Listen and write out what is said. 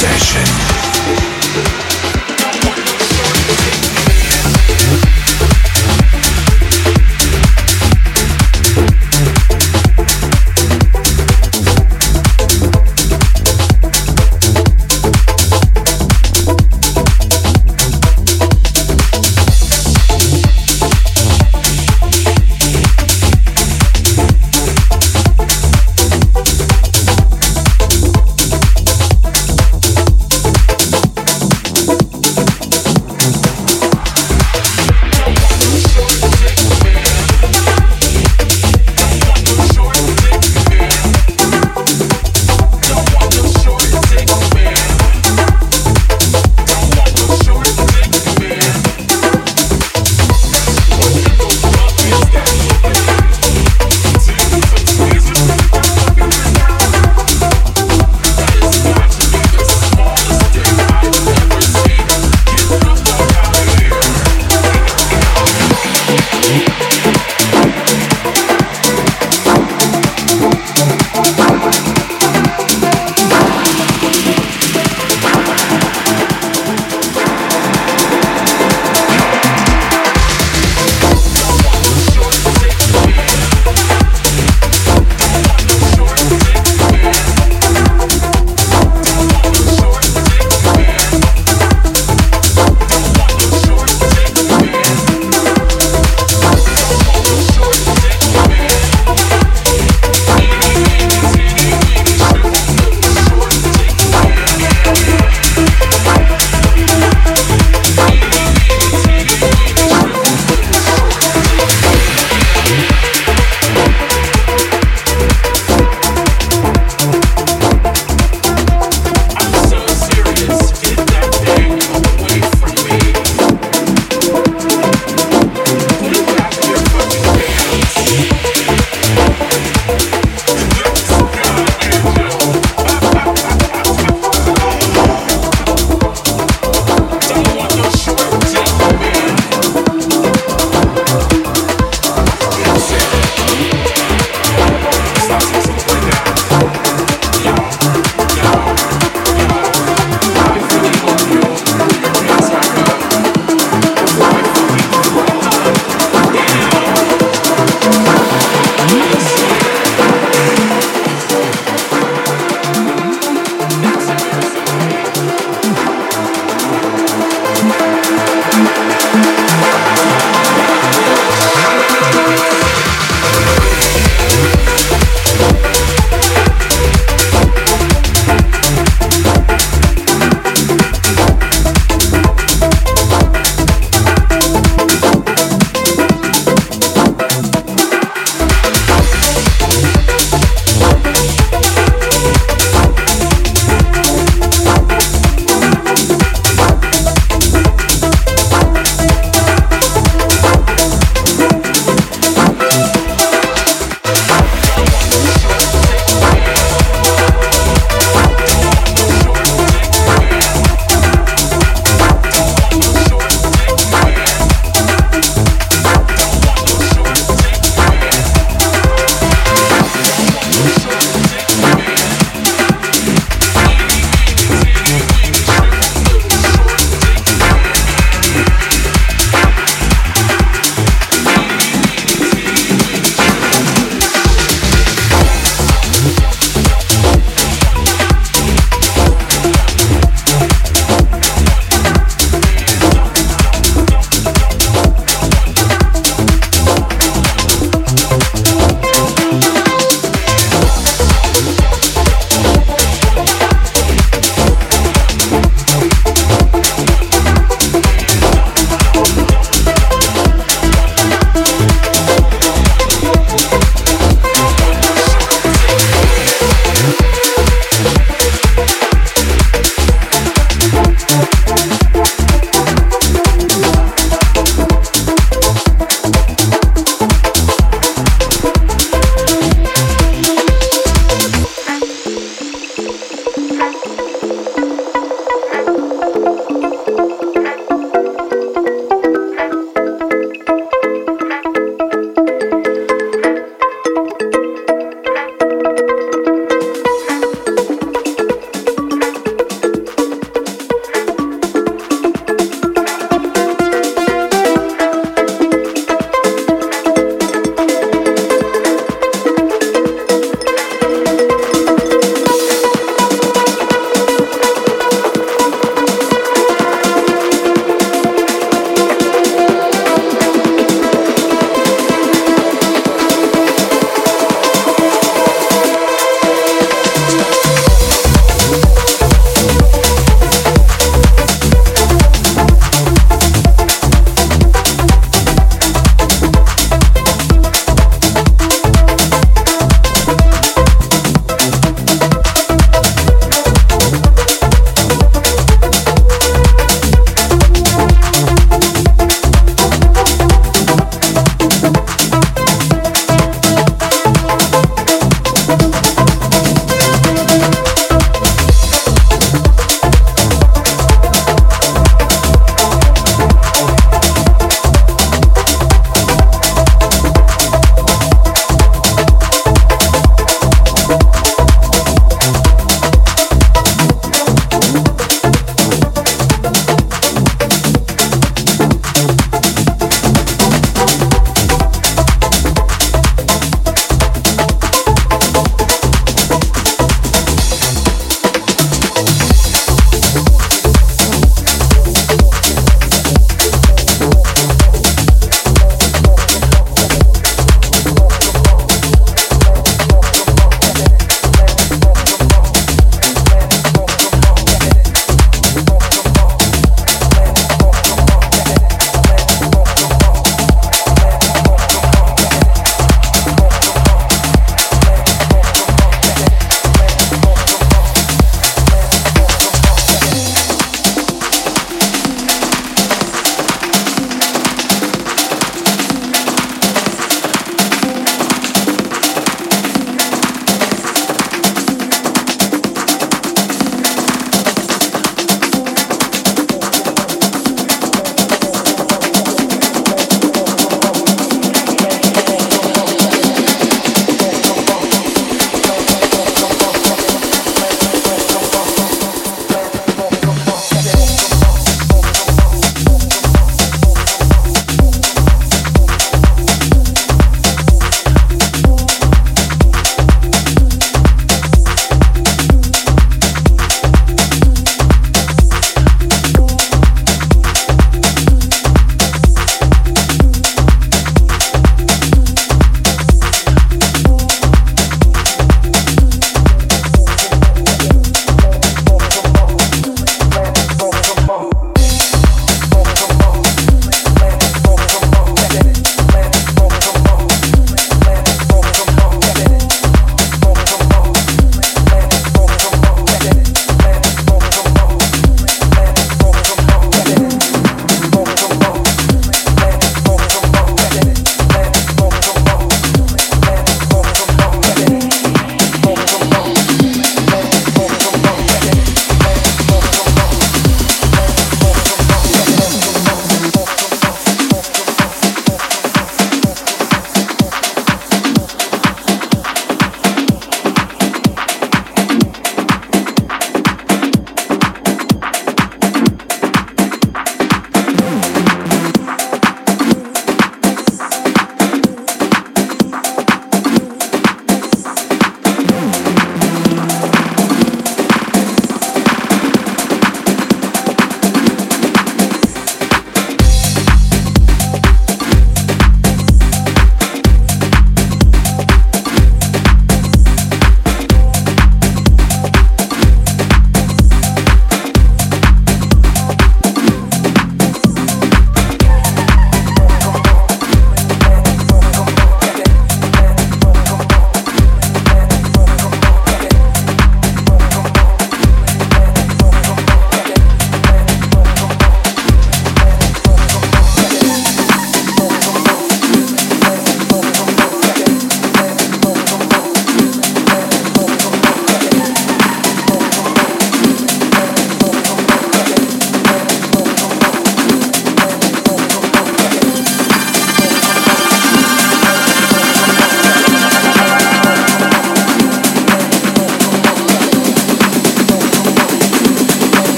session.